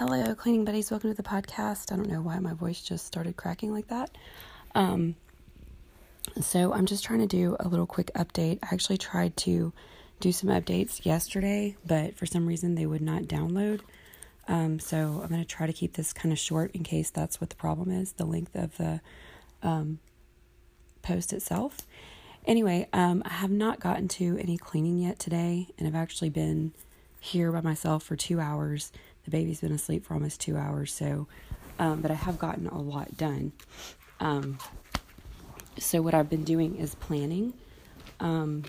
Hello, cleaning buddies. Welcome to the podcast. I don't know why my voice just started cracking like that. Um, so I'm just trying to do a little quick update. I actually tried to do some updates yesterday, but for some reason they would not download. Um, so I'm going to try to keep this kind of short in case that's what the problem is the length of the um, post itself. Anyway, um, I have not gotten to any cleaning yet today, and I've actually been here by myself for two hours. The baby's been asleep for almost two hours, so, um, but I have gotten a lot done. Um, so, what I've been doing is planning. Um,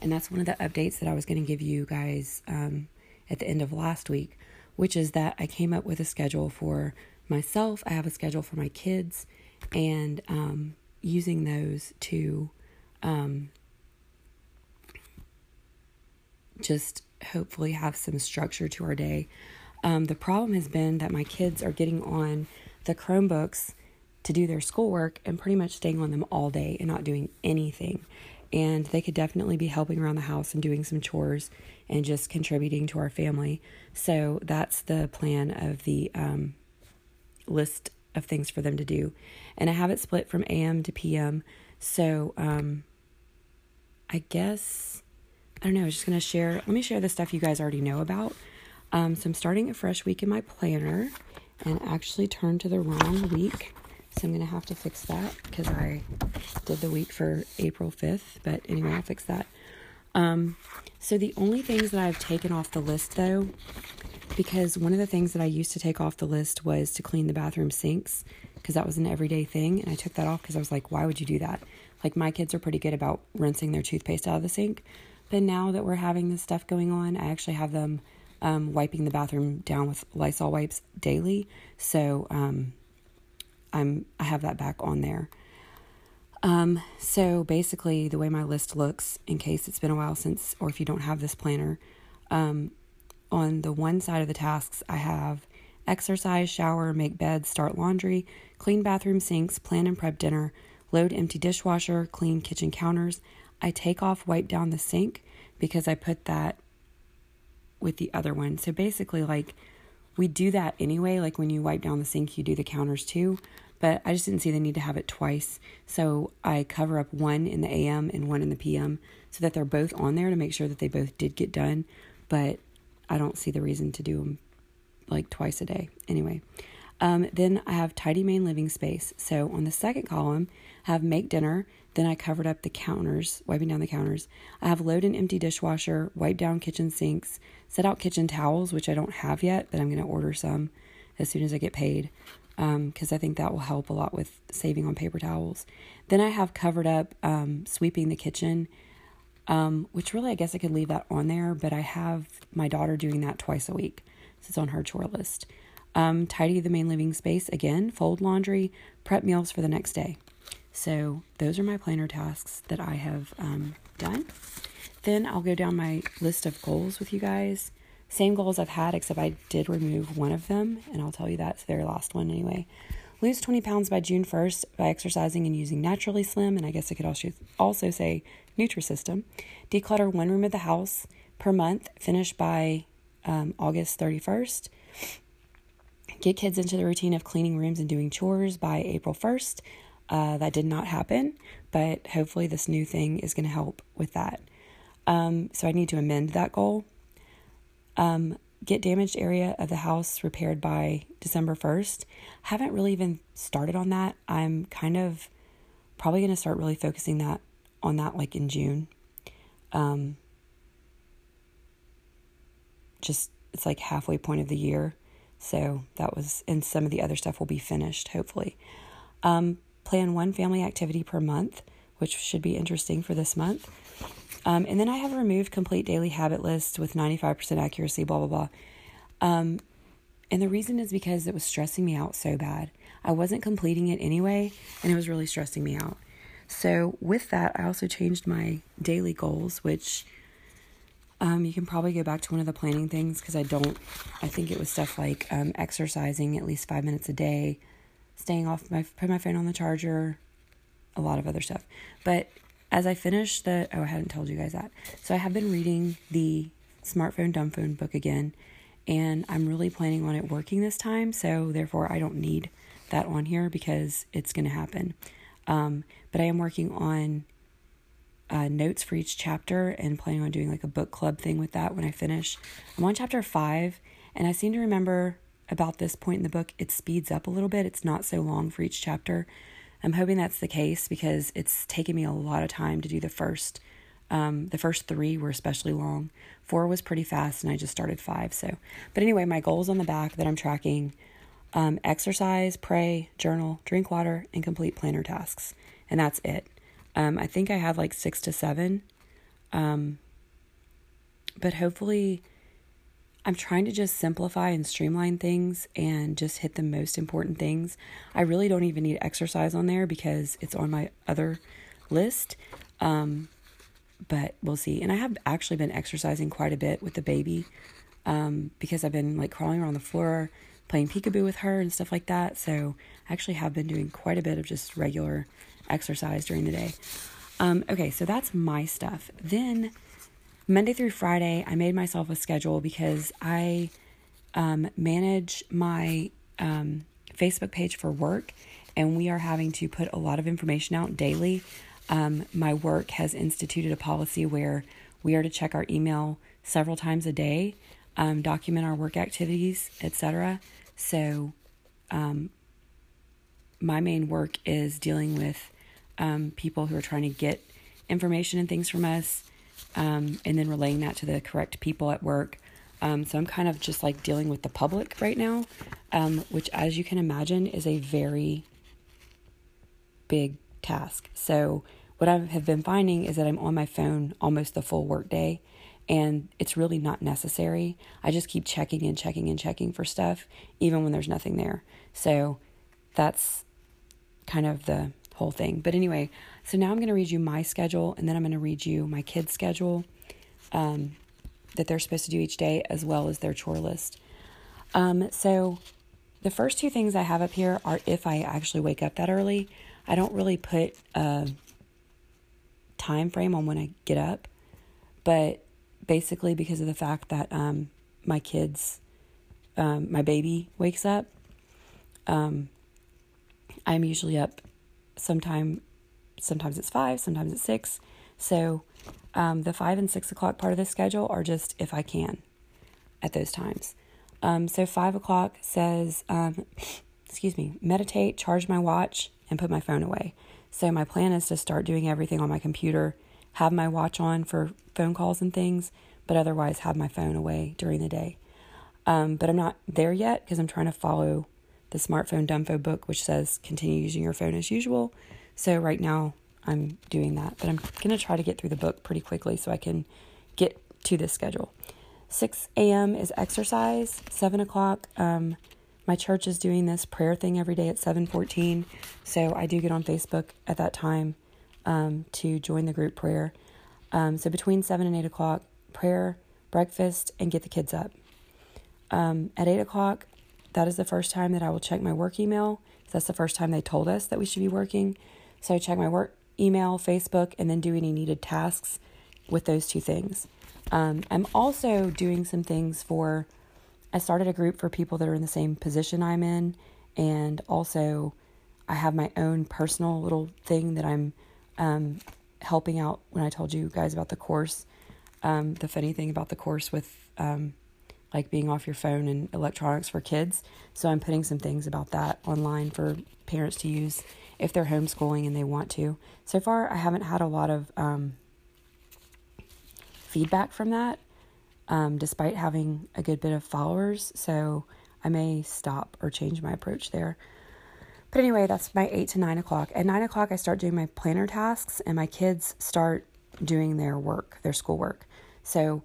and that's one of the updates that I was going to give you guys um, at the end of last week, which is that I came up with a schedule for myself. I have a schedule for my kids, and um, using those to um, just hopefully have some structure to our day. Um, the problem has been that my kids are getting on the Chromebooks to do their schoolwork and pretty much staying on them all day and not doing anything. And they could definitely be helping around the house and doing some chores and just contributing to our family. So that's the plan of the um, list of things for them to do. And I have it split from AM to PM. So um, I guess I don't know, I was just going to share, let me share the stuff you guys already know about. Um, so I'm starting a fresh week in my planner and actually turned to the wrong week. So I'm going to have to fix that because I did the week for April 5th. But anyway, I'll fix that. Um, so the only things that I've taken off the list though, because one of the things that I used to take off the list was to clean the bathroom sinks because that was an everyday thing. And I took that off because I was like, why would you do that? Like my kids are pretty good about rinsing their toothpaste out of the sink. But now that we're having this stuff going on, I actually have them um, wiping the bathroom down with Lysol wipes daily. So um, I'm I have that back on there. Um, so basically, the way my list looks, in case it's been a while since, or if you don't have this planner, um, on the one side of the tasks, I have exercise, shower, make bed, start laundry, clean bathroom sinks, plan and prep dinner, load empty dishwasher, clean kitchen counters. I take off wipe down the sink because I put that with the other one. So basically, like, we do that anyway. Like, when you wipe down the sink, you do the counters too. But I just didn't see the need to have it twice. So I cover up one in the AM and one in the PM so that they're both on there to make sure that they both did get done. But I don't see the reason to do them like twice a day. Anyway, um, then I have tidy main living space. So on the second column, I have make dinner. Then I covered up the counters, wiping down the counters. I have load and empty dishwasher, wipe down kitchen sinks, set out kitchen towels, which I don't have yet, but I'm going to order some as soon as I get paid because um, I think that will help a lot with saving on paper towels. Then I have covered up um, sweeping the kitchen, um, which really I guess I could leave that on there, but I have my daughter doing that twice a week. So it's on her chore list. Um, tidy the main living space again, fold laundry, prep meals for the next day. So those are my planner tasks that I have um, done. Then I'll go down my list of goals with you guys. Same goals I've had, except I did remove one of them, and I'll tell you that's the very last one anyway. Lose 20 pounds by June 1st by exercising and using Naturally Slim, and I guess I could also, also say Nutrisystem. Declutter one room of the house per month, finish by um, August 31st. Get kids into the routine of cleaning rooms and doing chores by April 1st. Uh, that did not happen, but hopefully, this new thing is going to help with that. Um, so, I need to amend that goal. Um, get damaged area of the house repaired by December 1st. Haven't really even started on that. I'm kind of probably going to start really focusing that on that like in June. Um, just it's like halfway point of the year. So that was, and some of the other stuff will be finished, hopefully. Um, plan one family activity per month, which should be interesting for this month. Um, and then I have removed complete daily habit list with 95% accuracy, blah, blah, blah. Um, and the reason is because it was stressing me out so bad. I wasn't completing it anyway, and it was really stressing me out. So, with that, I also changed my daily goals, which um, you can probably go back to one of the planning things because I don't, I think it was stuff like um, exercising at least five minutes a day, staying off my put my phone on the charger, a lot of other stuff. But as I finish the oh I hadn't told you guys that. So I have been reading the smartphone dumb phone book again and I'm really planning on it working this time, so therefore I don't need that on here because it's going to happen. Um, but I am working on uh, notes for each chapter and planning on doing like a book club thing with that when I finish. I'm on chapter five, and I seem to remember about this point in the book, it speeds up a little bit. It's not so long for each chapter. I'm hoping that's the case because it's taken me a lot of time to do the first. Um, the first three were especially long. Four was pretty fast, and I just started five. So, but anyway, my goals on the back that I'm tracking: um, exercise, pray, journal, drink water, and complete planner tasks, and that's it. Um, I think I have like six to seven, um, but hopefully I'm trying to just simplify and streamline things and just hit the most important things. I really don't even need exercise on there because it's on my other list. Um, but we'll see. And I have actually been exercising quite a bit with the baby um, because I've been like crawling around the floor, playing peekaboo with her and stuff like that. So I actually have been doing quite a bit of just regular exercise during the day. Um, okay, so that's my stuff. Then Monday through Friday, I made myself a schedule because I um, manage my um, Facebook page for work, and we are having to put a lot of information out daily. Um, my work has instituted a policy where we are to check our email several times a day, um, document our work activities, etc. So, um, my main work is dealing with um, people who are trying to get information and things from us um, and then relaying that to the correct people at work. Um, so I'm kind of just like dealing with the public right now, um, which, as you can imagine, is a very big task. So what I have been finding is that I'm on my phone almost the full workday, and it's really not necessary. I just keep checking and checking and checking for stuff, even when there's nothing there. So that's kind of the whole thing. But anyway, so now I'm going to read you my schedule and then I'm going to read you my kids' schedule um, that they're supposed to do each day as well as their chore list. Um, so the first two things I have up here are if I actually wake up that early. I don't really put a time frame on when I get up, but basically because of the fact that um, my kids, um, my baby wakes up, um, I'm usually up sometime sometimes it's five, sometimes it's six. So um, the five and six o'clock part of the schedule are just if I can at those times. Um, so five o'clock says, um, excuse me, meditate, charge my watch, and put my phone away. So my plan is to start doing everything on my computer, have my watch on for phone calls and things, but otherwise have my phone away during the day. Um, but I'm not there yet because I'm trying to follow the smartphone dumbphone book, which says continue using your phone as usual. So right now I'm doing that, but I'm going to try to get through the book pretty quickly so I can get to this schedule. 6 a.m. is exercise. 7 o'clock, um, my church is doing this prayer thing every day at 7:14, so I do get on Facebook at that time um, to join the group prayer. Um, so between 7 and 8 o'clock, prayer, breakfast, and get the kids up. Um, at 8 o'clock, that is the first time that I will check my work email. That's the first time they told us that we should be working. So I check my work email, Facebook, and then do any needed tasks with those two things. Um, I'm also doing some things for, I started a group for people that are in the same position I'm in, and also I have my own personal little thing that I'm um, helping out when I told you guys about the course. Um, the funny thing about the course with um, like being off your phone and electronics for kids. So I'm putting some things about that online for parents to use if they're homeschooling and they want to. So far, I haven't had a lot of um, feedback from that, um, despite having a good bit of followers. So I may stop or change my approach there. But anyway, that's my 8 to 9 o'clock. At 9 o'clock, I start doing my planner tasks, and my kids start doing their work, their schoolwork. So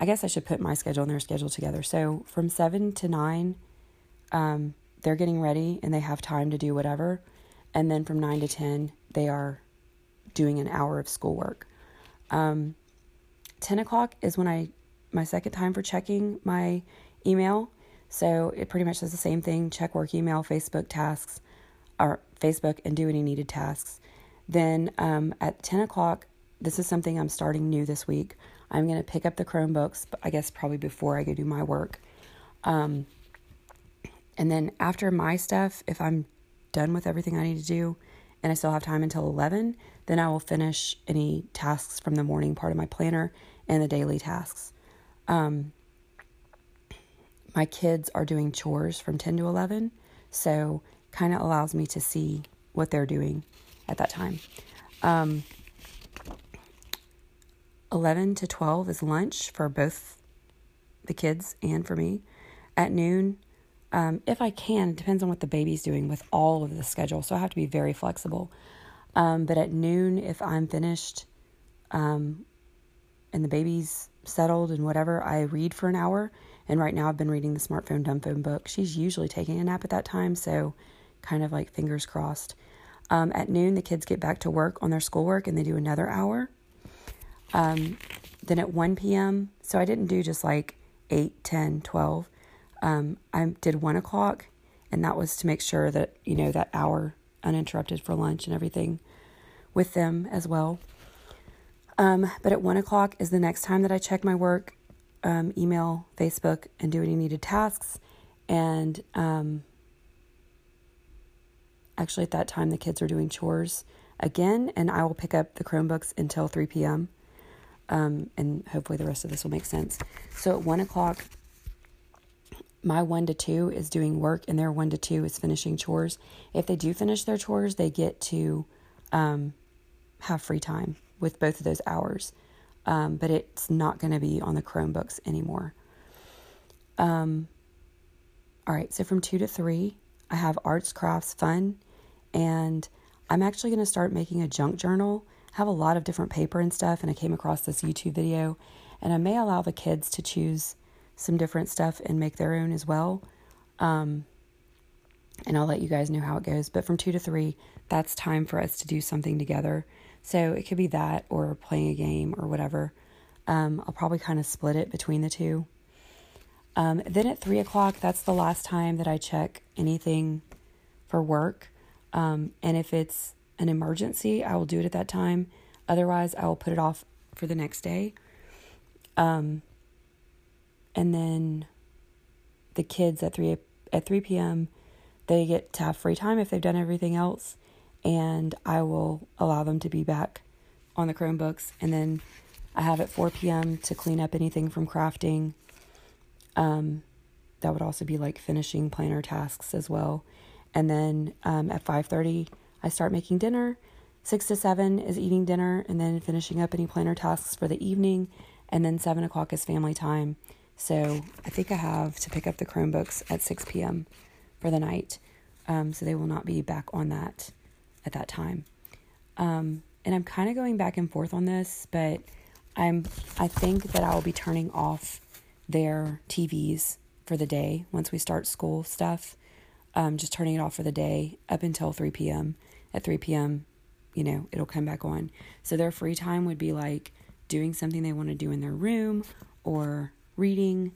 I guess I should put my schedule and their schedule together. So from 7 to 9, um, they're getting ready and they have time to do whatever. And then from 9 to 10, they are doing an hour of schoolwork. Um, 10 o'clock is when I, my second time for checking my email. So it pretty much does the same thing check work email, Facebook tasks, or Facebook, and do any needed tasks. Then um, at 10 o'clock, this is something I'm starting new this week. I'm going to pick up the Chromebooks, I guess probably before I go do my work. Um, and then after my stuff, if I'm done with everything I need to do and I still have time until 11, then I will finish any tasks from the morning part of my planner and the daily tasks. Um, my kids are doing chores from 10 to 11, so kind of allows me to see what they're doing at that time. Um, 11 to 12 is lunch for both the kids and for me. At noon, um, if I can, it depends on what the baby's doing with all of the schedule, so I have to be very flexible. Um, but at noon, if I'm finished um, and the baby's settled and whatever, I read for an hour. And right now, I've been reading the smartphone dumb phone book. She's usually taking a nap at that time, so kind of like fingers crossed. Um, at noon, the kids get back to work on their schoolwork and they do another hour. Um, then at 1 p.m., so I didn't do just like 8, 10, 12. Um, I did 1 o'clock, and that was to make sure that, you know, that hour uninterrupted for lunch and everything with them as well. Um, but at 1 o'clock is the next time that I check my work, um, email, Facebook, and do any needed tasks. And um, actually, at that time, the kids are doing chores again, and I will pick up the Chromebooks until 3 p.m. Um, and hopefully, the rest of this will make sense. So, at 1 o'clock, my 1 to 2 is doing work, and their 1 to 2 is finishing chores. If they do finish their chores, they get to um, have free time with both of those hours. Um, but it's not going to be on the Chromebooks anymore. Um, all right, so from 2 to 3, I have arts, crafts, fun, and I'm actually going to start making a junk journal. Have a lot of different paper and stuff, and I came across this YouTube video, and I may allow the kids to choose some different stuff and make their own as well. Um, and I'll let you guys know how it goes. But from two to three, that's time for us to do something together. So it could be that or playing a game or whatever. Um, I'll probably kind of split it between the two. Um, then at three o'clock, that's the last time that I check anything for work. Um, and if it's an emergency, I will do it at that time. Otherwise, I will put it off for the next day. Um, and then the kids at three at three p.m. they get to have free time if they've done everything else and I will allow them to be back on the Chromebooks. And then I have at 4 p.m. to clean up anything from crafting. Um, that would also be like finishing planner tasks as well. And then um, at 5:30, I start making dinner. Six to seven is eating dinner, and then finishing up any planner tasks for the evening. And then seven o'clock is family time. So I think I have to pick up the Chromebooks at 6 p.m. for the night. Um, so they will not be back on that at that time. Um, and I'm kind of going back and forth on this, but I'm I think that I will be turning off their TVs for the day once we start school stuff. Um, just turning it off for the day up until 3 p.m. At 3 p.m., you know, it'll come back on. So their free time would be like doing something they want to do in their room or reading,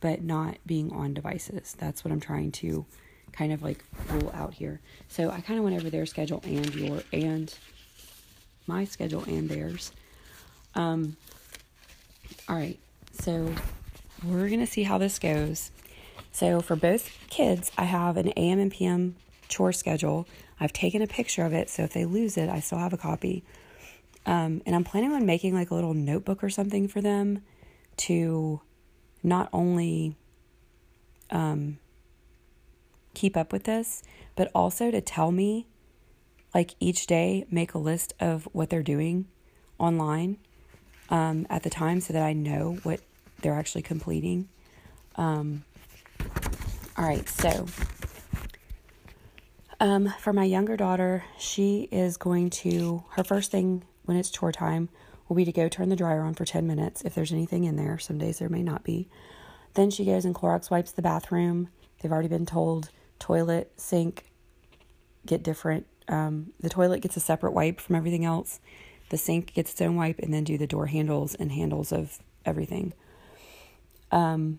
but not being on devices. That's what I'm trying to kind of like rule out here. So I kind of went over their schedule and your and my schedule and theirs. Um, all right, so we're gonna see how this goes. So for both kids, I have an AM and PM chore schedule. I've taken a picture of it, so if they lose it, I still have a copy. Um, and I'm planning on making like a little notebook or something for them to not only um, keep up with this, but also to tell me, like each day, make a list of what they're doing online um, at the time so that I know what they're actually completing. Um, all right, so um, for my younger daughter, she is going to, her first thing when it's chore time will be to go turn the dryer on for 10 minutes if there's anything in there. Some days there may not be. Then she goes and Clorox wipes the bathroom. They've already been told toilet, sink get different. Um, the toilet gets a separate wipe from everything else. The sink gets its own wipe, and then do the door handles and handles of everything. Um,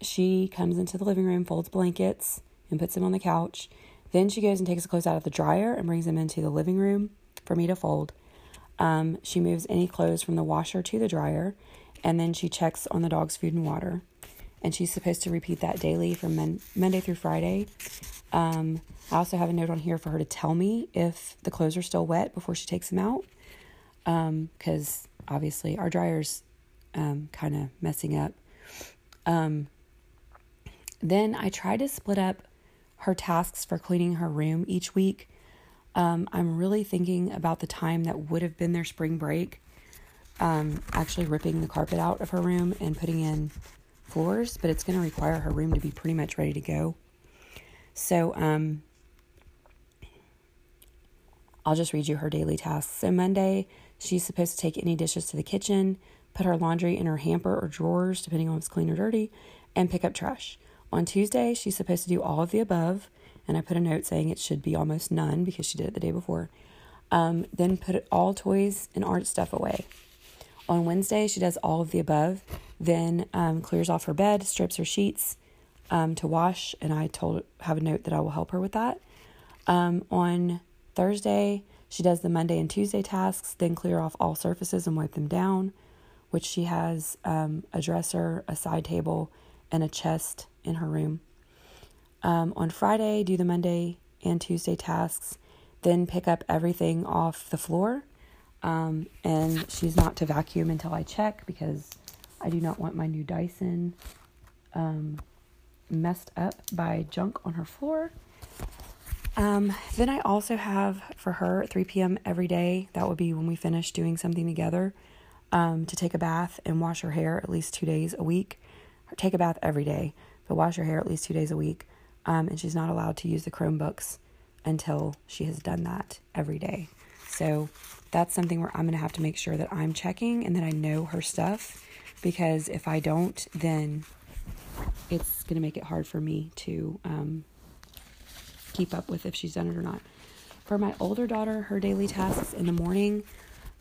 she comes into the living room, folds blankets, and puts them on the couch. Then she goes and takes the clothes out of the dryer and brings them into the living room for me to fold. Um, she moves any clothes from the washer to the dryer, and then she checks on the dog's food and water. and she's supposed to repeat that daily from mon- Monday through Friday. Um, I also have a note on here for her to tell me if the clothes are still wet before she takes them out, because um, obviously our dryer's um, kind of messing up. Um, then I try to split up her tasks for cleaning her room each week. Um, I'm really thinking about the time that would have been their spring break, um, actually ripping the carpet out of her room and putting in floors, but it's going to require her room to be pretty much ready to go. So, um, I'll just read you her daily tasks. So, Monday, she's supposed to take any dishes to the kitchen, put her laundry in her hamper or drawers, depending on if it's clean or dirty, and pick up trash. On Tuesday, she's supposed to do all of the above, and I put a note saying it should be almost none because she did it the day before. Um, then put all toys and art stuff away. On Wednesday, she does all of the above, then um, clears off her bed, strips her sheets um, to wash, and I told have a note that I will help her with that. Um, on Thursday, she does the Monday and Tuesday tasks, then clear off all surfaces and wipe them down, which she has um, a dresser, a side table, and a chest in her room. Um, on Friday, do the Monday and Tuesday tasks, then pick up everything off the floor. Um, and she's not to vacuum until I check because I do not want my new Dyson um, messed up by junk on her floor. Um, then I also have for her at 3 p.m. every day, that would be when we finish doing something together, um, to take a bath and wash her hair at least two days a week. Take a bath every day, but wash her hair at least two days a week. Um, and she's not allowed to use the Chromebooks until she has done that every day. So that's something where I'm going to have to make sure that I'm checking and that I know her stuff because if I don't, then it's going to make it hard for me to um, keep up with if she's done it or not. For my older daughter, her daily tasks in the morning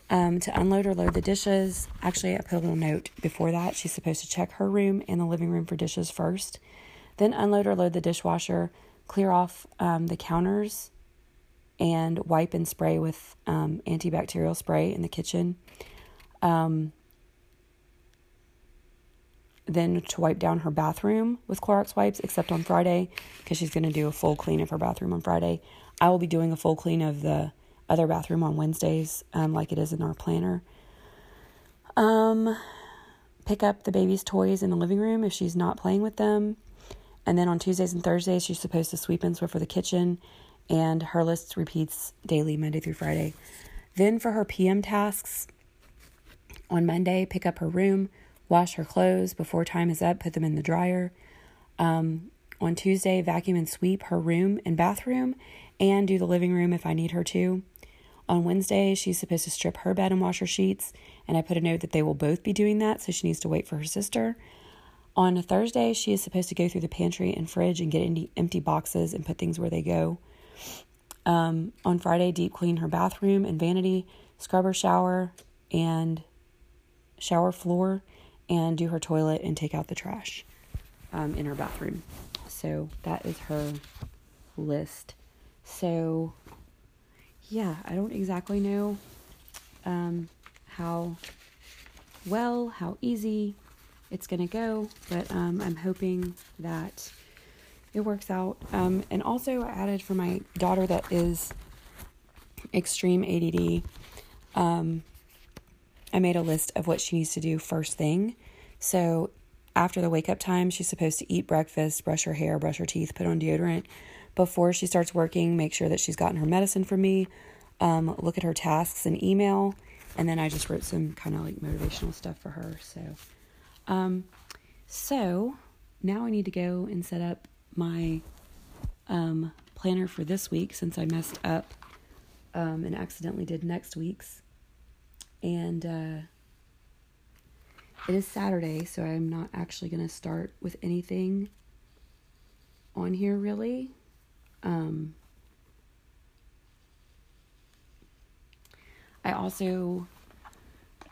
um, to unload or load the dishes. Actually, I put a little note before that. She's supposed to check her room and the living room for dishes first, then unload or load the dishwasher, clear off um, the counters, and wipe and spray with um, antibacterial spray in the kitchen. Um, then to wipe down her bathroom with Clorox wipes, except on Friday, because she's going to do a full clean of her bathroom on Friday. I will be doing a full clean of the other bathroom on Wednesdays, um, like it is in our planner. Um, pick up the baby's toys in the living room if she's not playing with them. And then on Tuesdays and Thursdays, she's supposed to sweep and Swiffer the kitchen, and her list repeats daily, Monday through Friday. Then for her PM tasks, on Monday, pick up her room, wash her clothes before time is up, put them in the dryer. Um, on Tuesday, vacuum and sweep her room and bathroom and do the living room if I need her to. On Wednesday, she's supposed to strip her bed and wash her sheets, and I put a note that they will both be doing that, so she needs to wait for her sister. On Thursday, she is supposed to go through the pantry and fridge and get any empty boxes and put things where they go. Um, on Friday, deep clean her bathroom and vanity, scrub her shower and shower floor, and do her toilet and take out the trash um, in her bathroom. So that is her list. So, yeah, I don't exactly know um, how well, how easy it's going to go, but um, I'm hoping that it works out. Um, and also, I added for my daughter that is extreme ADD. Um, I made a list of what she needs to do first thing. So after the wake up time, she's supposed to eat breakfast, brush her hair, brush her teeth, put on deodorant. Before she starts working, make sure that she's gotten her medicine from me, um, look at her tasks and email. And then I just wrote some kind of like motivational stuff for her. So, um, so now I need to go and set up my um, planner for this week since I messed up um, and accidentally did next week's. And uh, it is Saturday, so I'm not actually going to start with anything on here really. Um, I also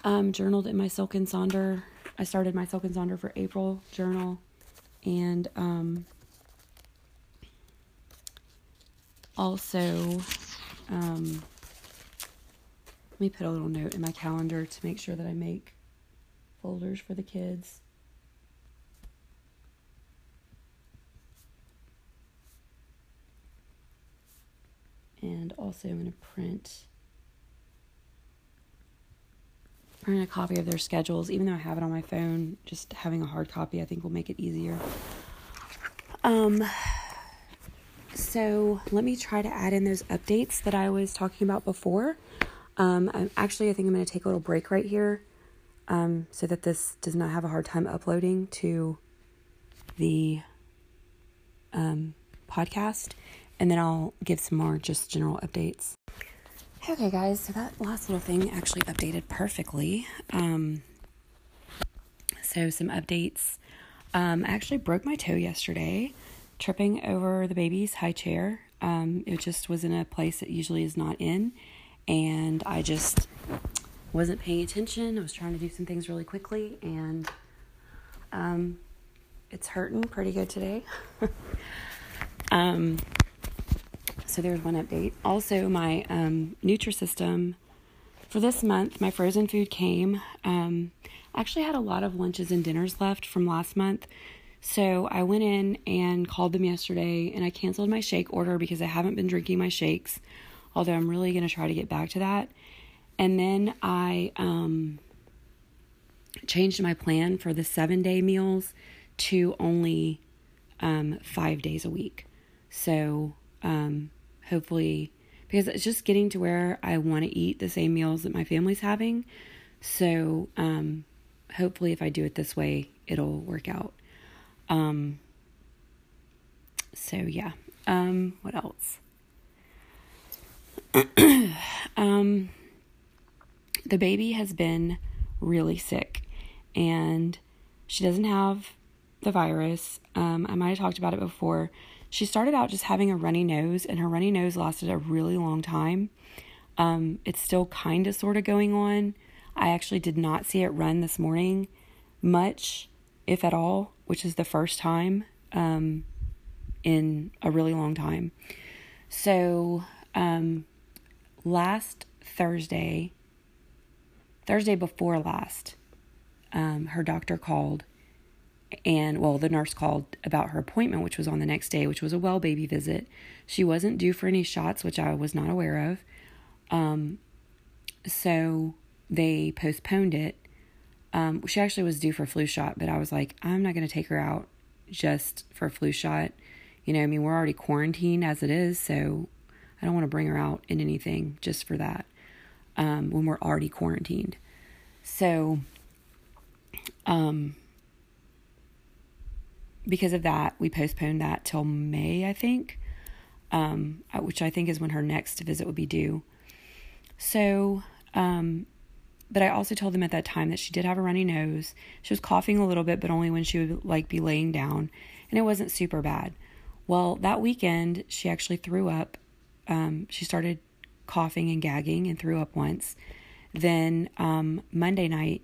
um, journaled in my Silk and Sonder. I started my Silk and Sonder for April journal, and um, also um, let me put a little note in my calendar to make sure that I make folders for the kids. Also I'm going to print print a copy of their schedules. Even though I have it on my phone just having a hard copy I think will make it easier. Um so let me try to add in those updates that I was talking about before. Um I'm, actually I think I'm going to take a little break right here um so that this does not have a hard time uploading to the um podcast and then I'll give some more just general updates. Okay, guys, so that last little thing actually updated perfectly. Um, so, some updates. Um, I actually broke my toe yesterday, tripping over the baby's high chair. Um, it just was in a place it usually is not in, and I just wasn't paying attention. I was trying to do some things really quickly, and um, it's hurting pretty good today. um, so there's one update. Also, my um, Nutrisystem for this month, my frozen food came. Um, I actually had a lot of lunches and dinners left from last month. So I went in and called them yesterday and I canceled my shake order because I haven't been drinking my shakes, although I'm really going to try to get back to that. And then I um, changed my plan for the seven day meals to only um, five days a week. So um, hopefully because it's just getting to where I want to eat the same meals that my family's having. So, um, hopefully, if I do it this way, it'll work out. Um, so, yeah. Um, what else? um, the baby has been really sick and she doesn't have the virus. Um, I might have talked about it before. She started out just having a runny nose, and her runny nose lasted a really long time. Um, it's still kind of sort of going on. I actually did not see it run this morning much, if at all, which is the first time um, in a really long time. So, um, last Thursday, Thursday before last, um, her doctor called and well, the nurse called about her appointment, which was on the next day, which was a well baby visit. She wasn't due for any shots, which I was not aware of. Um, so they postponed it. Um, she actually was due for a flu shot, but I was like, I'm not going to take her out just for a flu shot. You know, I mean, we're already quarantined as it is, so I don't want to bring her out in anything just for that um, when we're already quarantined. So, um, because of that, we postponed that till May, I think, um, which I think is when her next visit would be due. So, um, but I also told them at that time that she did have a runny nose. She was coughing a little bit, but only when she would like be laying down, and it wasn't super bad. Well, that weekend she actually threw up. Um, she started coughing and gagging and threw up once. Then um, Monday night,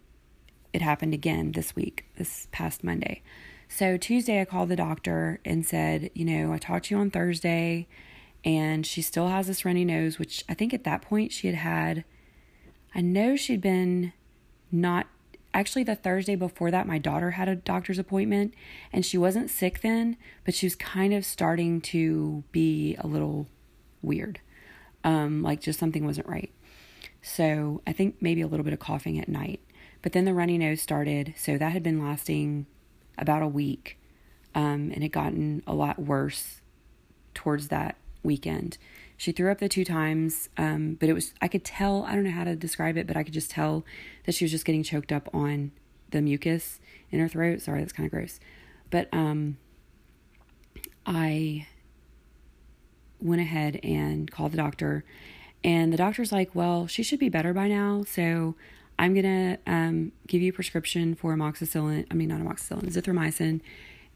it happened again this week, this past Monday. So Tuesday, I called the doctor and said, you know, I talked to you on Thursday, and she still has this runny nose, which I think at that point she had had. I know she'd been not actually the Thursday before that, my daughter had a doctor's appointment, and she wasn't sick then, but she was kind of starting to be a little weird, um, like just something wasn't right. So I think maybe a little bit of coughing at night. But then the runny nose started, so that had been lasting about a week um, and had gotten a lot worse towards that weekend. She threw up the two times, um, but it was, I could tell, I don't know how to describe it, but I could just tell that she was just getting choked up on the mucus in her throat. Sorry, that's kind of gross. But um, I went ahead and called the doctor, and the doctor's like, Well, she should be better by now. So I'm gonna um, give you a prescription for amoxicillin. I mean, not amoxicillin, zithromycin,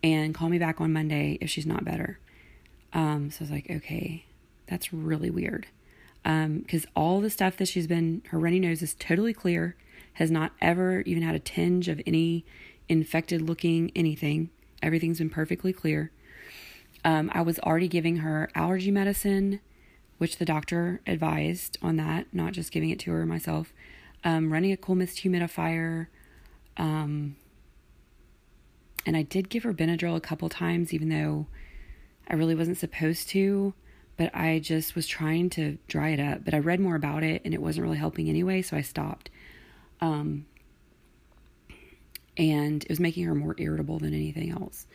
and call me back on Monday if she's not better. Um, so I was like, okay, that's really weird. Because um, all the stuff that she's been, her runny nose is totally clear, has not ever even had a tinge of any infected looking anything. Everything's been perfectly clear. Um, I was already giving her allergy medicine, which the doctor advised on that, not just giving it to her myself um, running a cool mist humidifier. Um, and I did give her Benadryl a couple times, even though I really wasn't supposed to. but I just was trying to dry it up. But I read more about it and it wasn't really helping anyway, so I stopped. Um, and it was making her more irritable than anything else.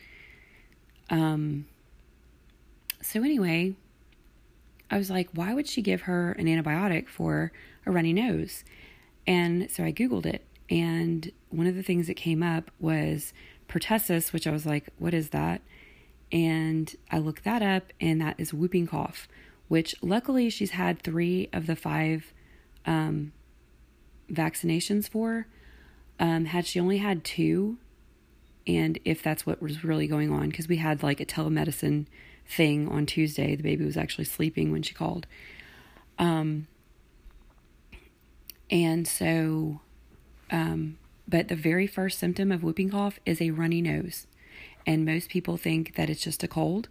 Um, so, anyway, I was like, why would she give her an antibiotic for a runny nose? And so I Googled it. And one of the things that came up was pertussis, which I was like, what is that? And I looked that up, and that is whooping cough, which luckily she's had three of the five um, vaccinations for. Um, had she only had two, and if that's what was really going on, because we had like a telemedicine thing on Tuesday, the baby was actually sleeping when she called. Um, and so, um, but the very first symptom of whooping cough is a runny nose. And most people think that it's just a cold,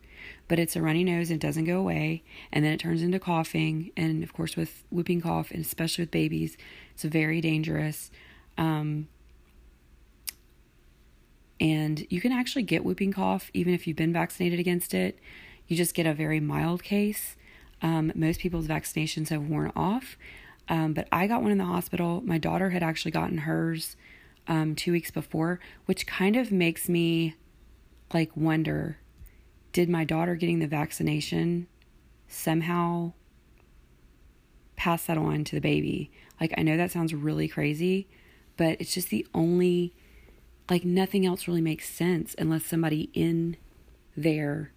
but it's a runny nose and it doesn't go away. And then it turns into coughing. And of course, with whooping cough, and especially with babies, it's very dangerous. Um, and you can actually get whooping cough even if you've been vaccinated against it. You just get a very mild case. Um, most people's vaccinations have worn off. Um, but I got one in the hospital. My daughter had actually gotten hers um, two weeks before, which kind of makes me like wonder did my daughter getting the vaccination somehow pass that on to the baby? Like, I know that sounds really crazy, but it's just the only, like, nothing else really makes sense unless somebody in there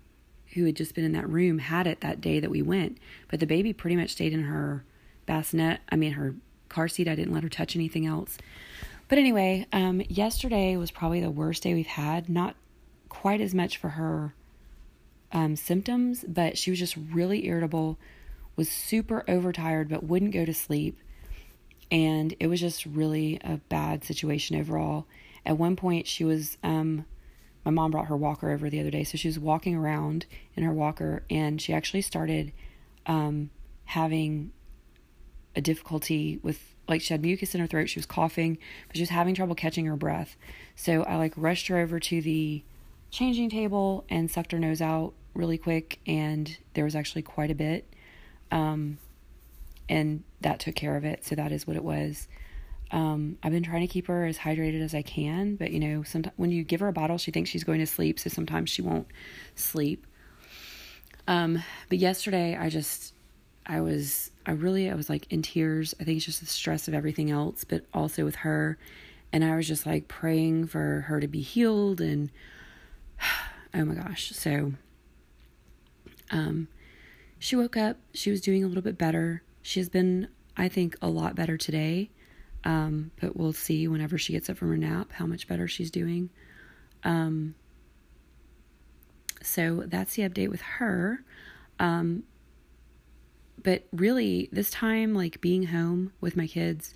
who had just been in that room had it that day that we went. But the baby pretty much stayed in her bassinet, I mean, her car seat. I didn't let her touch anything else. But anyway, um, yesterday was probably the worst day we've had. Not quite as much for her um, symptoms, but she was just really irritable, was super overtired, but wouldn't go to sleep. And it was just really a bad situation overall. At one point, she was, um, my mom brought her walker over the other day. So she was walking around in her walker and she actually started um, having a difficulty with like she had mucus in her throat she was coughing but she was having trouble catching her breath so i like rushed her over to the changing table and sucked her nose out really quick, and there was actually quite a bit. Um, and that took care of it. So that is what it was. Um, I've been trying to keep her as hydrated as I can, but you know, sometimes when you give her a bottle, she thinks she's going to sleep, so sometimes she won't sleep. Um, but yesterday, I just, I was, I really, I was like in tears. I think it's just the stress of everything else, but also with her. And I was just like praying for her to be healed and oh my gosh. So um she woke up, she was doing a little bit better. She has been, I think, a lot better today. Um, but we'll see whenever she gets up from her nap how much better she's doing. Um, so that's the update with her. Um, but really, this time, like being home with my kids,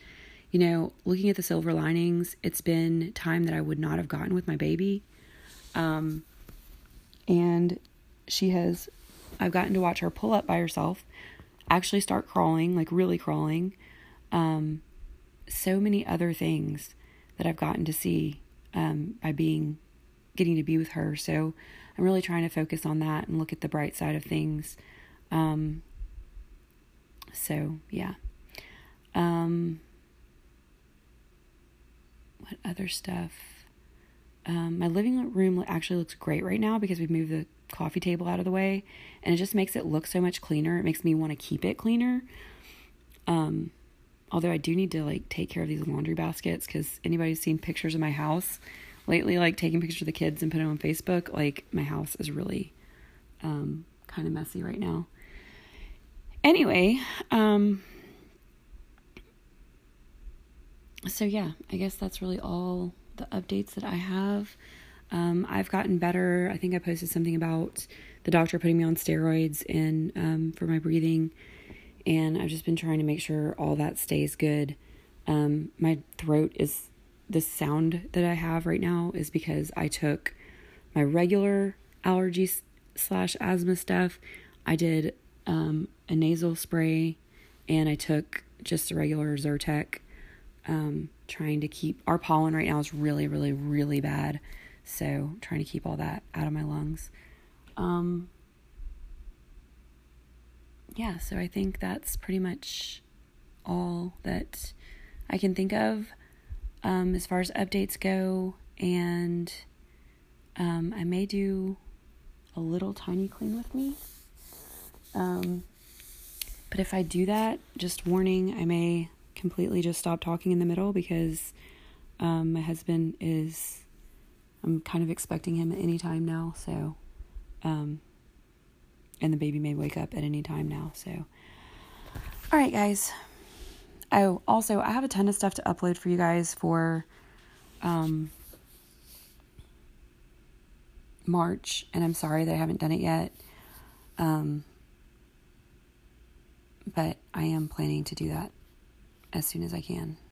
you know, looking at the silver linings, it's been time that I would not have gotten with my baby. Um, and she has, I've gotten to watch her pull up by herself, actually start crawling, like really crawling. Um, so many other things that I've gotten to see um, by being, getting to be with her. So I'm really trying to focus on that and look at the bright side of things. Um, so yeah. Um, what other stuff? Um, my living room actually looks great right now because we've moved the coffee table out of the way and it just makes it look so much cleaner. It makes me want to keep it cleaner. Um, although I do need to like take care of these laundry baskets because anybody's seen pictures of my house lately, like taking pictures of the kids and putting them on Facebook, like my house is really um, kind of messy right now. Anyway, um, so yeah, I guess that's really all the updates that I have. Um, I've gotten better. I think I posted something about the doctor putting me on steroids and um, for my breathing, and I've just been trying to make sure all that stays good. Um, my throat is the sound that I have right now is because I took my regular allergy slash asthma stuff. I did um, a nasal spray, and I took just a regular Zyrtec um, trying to keep our pollen right now is really, really, really bad. So trying to keep all that out of my lungs. Um, yeah, so I think that's pretty much all that I can think of um, as far as updates go. And um, I may do a little tiny clean with me. Um, but if I do that, just warning, I may completely just stop talking in the middle because um, my husband is, I'm kind of expecting him at any time now. So, um, and the baby may wake up at any time now. So, all right, guys. Oh, also, I have a ton of stuff to upload for you guys for um, March, and I'm sorry that I haven't done it yet. Um, but I am planning to do that as soon as I can.